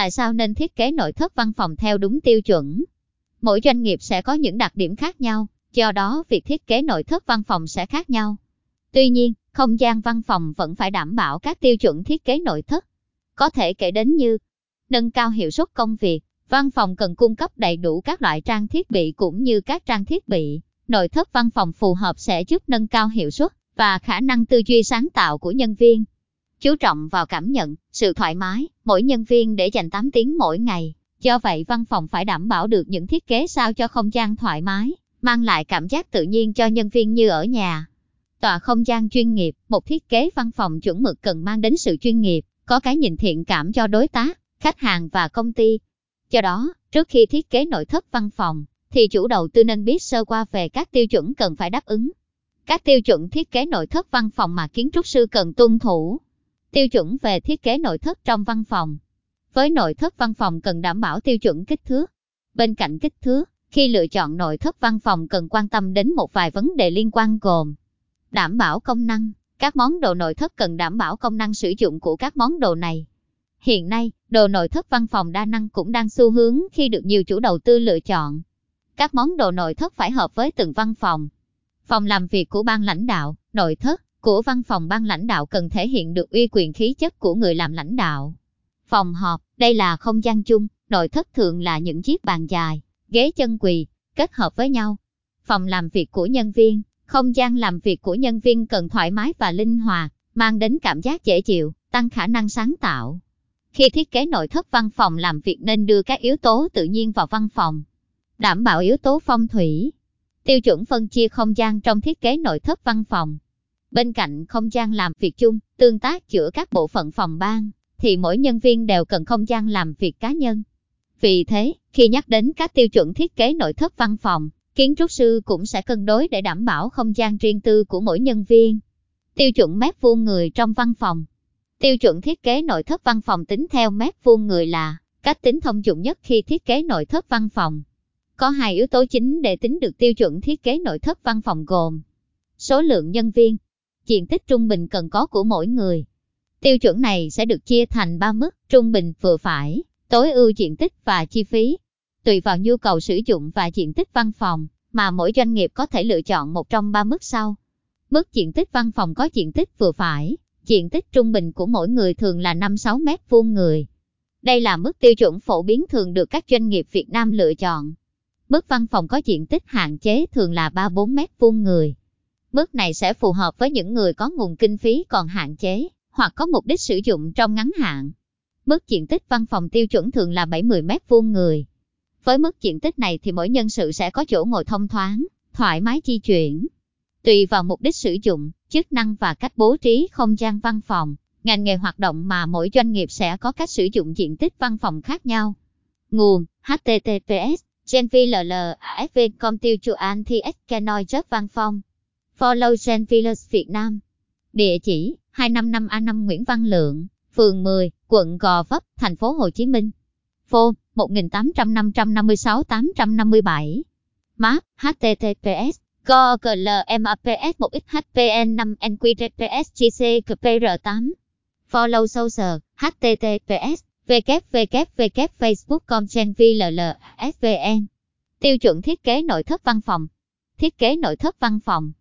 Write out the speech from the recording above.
Tại sao nên thiết kế nội thất văn phòng theo đúng tiêu chuẩn? Mỗi doanh nghiệp sẽ có những đặc điểm khác nhau, do đó việc thiết kế nội thất văn phòng sẽ khác nhau. Tuy nhiên, không gian văn phòng vẫn phải đảm bảo các tiêu chuẩn thiết kế nội thất. Có thể kể đến như nâng cao hiệu suất công việc, văn phòng cần cung cấp đầy đủ các loại trang thiết bị cũng như các trang thiết bị. Nội thất văn phòng phù hợp sẽ giúp nâng cao hiệu suất và khả năng tư duy sáng tạo của nhân viên. Chú trọng vào cảm nhận, sự thoải mái, mỗi nhân viên để dành 8 tiếng mỗi ngày. Do vậy văn phòng phải đảm bảo được những thiết kế sao cho không gian thoải mái, mang lại cảm giác tự nhiên cho nhân viên như ở nhà. Tòa không gian chuyên nghiệp, một thiết kế văn phòng chuẩn mực cần mang đến sự chuyên nghiệp, có cái nhìn thiện cảm cho đối tác, khách hàng và công ty. Do đó, trước khi thiết kế nội thất văn phòng, thì chủ đầu tư nên biết sơ qua về các tiêu chuẩn cần phải đáp ứng. Các tiêu chuẩn thiết kế nội thất văn phòng mà kiến trúc sư cần tuân thủ. Tiêu chuẩn về thiết kế nội thất trong văn phòng. Với nội thất văn phòng cần đảm bảo tiêu chuẩn kích thước. Bên cạnh kích thước, khi lựa chọn nội thất văn phòng cần quan tâm đến một vài vấn đề liên quan gồm đảm bảo công năng. Các món đồ nội thất cần đảm bảo công năng sử dụng của các món đồ này. Hiện nay, đồ nội thất văn phòng đa năng cũng đang xu hướng khi được nhiều chủ đầu tư lựa chọn. Các món đồ nội thất phải hợp với từng văn phòng. Phòng làm việc của ban lãnh đạo, nội thất của văn phòng ban lãnh đạo cần thể hiện được uy quyền khí chất của người làm lãnh đạo. Phòng họp, đây là không gian chung, nội thất thường là những chiếc bàn dài, ghế chân quỳ, kết hợp với nhau. Phòng làm việc của nhân viên, không gian làm việc của nhân viên cần thoải mái và linh hoạt, mang đến cảm giác dễ chịu, tăng khả năng sáng tạo. Khi thiết kế nội thất văn phòng làm việc nên đưa các yếu tố tự nhiên vào văn phòng, đảm bảo yếu tố phong thủy. Tiêu chuẩn phân chia không gian trong thiết kế nội thất văn phòng. Bên cạnh không gian làm việc chung, tương tác giữa các bộ phận phòng ban, thì mỗi nhân viên đều cần không gian làm việc cá nhân. Vì thế, khi nhắc đến các tiêu chuẩn thiết kế nội thất văn phòng, kiến trúc sư cũng sẽ cân đối để đảm bảo không gian riêng tư của mỗi nhân viên. Tiêu chuẩn mét vuông người trong văn phòng. Tiêu chuẩn thiết kế nội thất văn phòng tính theo mét vuông người là cách tính thông dụng nhất khi thiết kế nội thất văn phòng. Có hai yếu tố chính để tính được tiêu chuẩn thiết kế nội thất văn phòng gồm số lượng nhân viên, diện tích trung bình cần có của mỗi người. Tiêu chuẩn này sẽ được chia thành 3 mức, trung bình, vừa phải, tối ưu diện tích và chi phí. Tùy vào nhu cầu sử dụng và diện tích văn phòng, mà mỗi doanh nghiệp có thể lựa chọn một trong ba mức sau. Mức diện tích văn phòng có diện tích vừa phải, diện tích trung bình của mỗi người thường là 5-6 mét vuông người. Đây là mức tiêu chuẩn phổ biến thường được các doanh nghiệp Việt Nam lựa chọn. Mức văn phòng có diện tích hạn chế thường là 3-4 mét vuông người. Mức này sẽ phù hợp với những người có nguồn kinh phí còn hạn chế, hoặc có mục đích sử dụng trong ngắn hạn. Mức diện tích văn phòng tiêu chuẩn thường là 70 mét vuông người. Với mức diện tích này thì mỗi nhân sự sẽ có chỗ ngồi thông thoáng, thoải mái di chuyển. Tùy vào mục đích sử dụng, chức năng và cách bố trí không gian văn phòng, ngành nghề hoạt động mà mỗi doanh nghiệp sẽ có cách sử dụng diện tích văn phòng khác nhau. Nguồn https genvll afv com tiêu chu an thi canoi chất văn phòng Follow Genvillers Việt Nam. Địa chỉ 255 A5 Nguyễn Văn Lượng, phường 10, quận Gò Vấp, thành phố Hồ Chí Minh. Phone 1800 556 857. Map https GOGLMAPS 1XHPN 5NQRPS GCPR8 Follow social https www.facebook.com svn Tiêu chuẩn thiết kế nội thất văn phòng Thiết kế nội thất văn phòng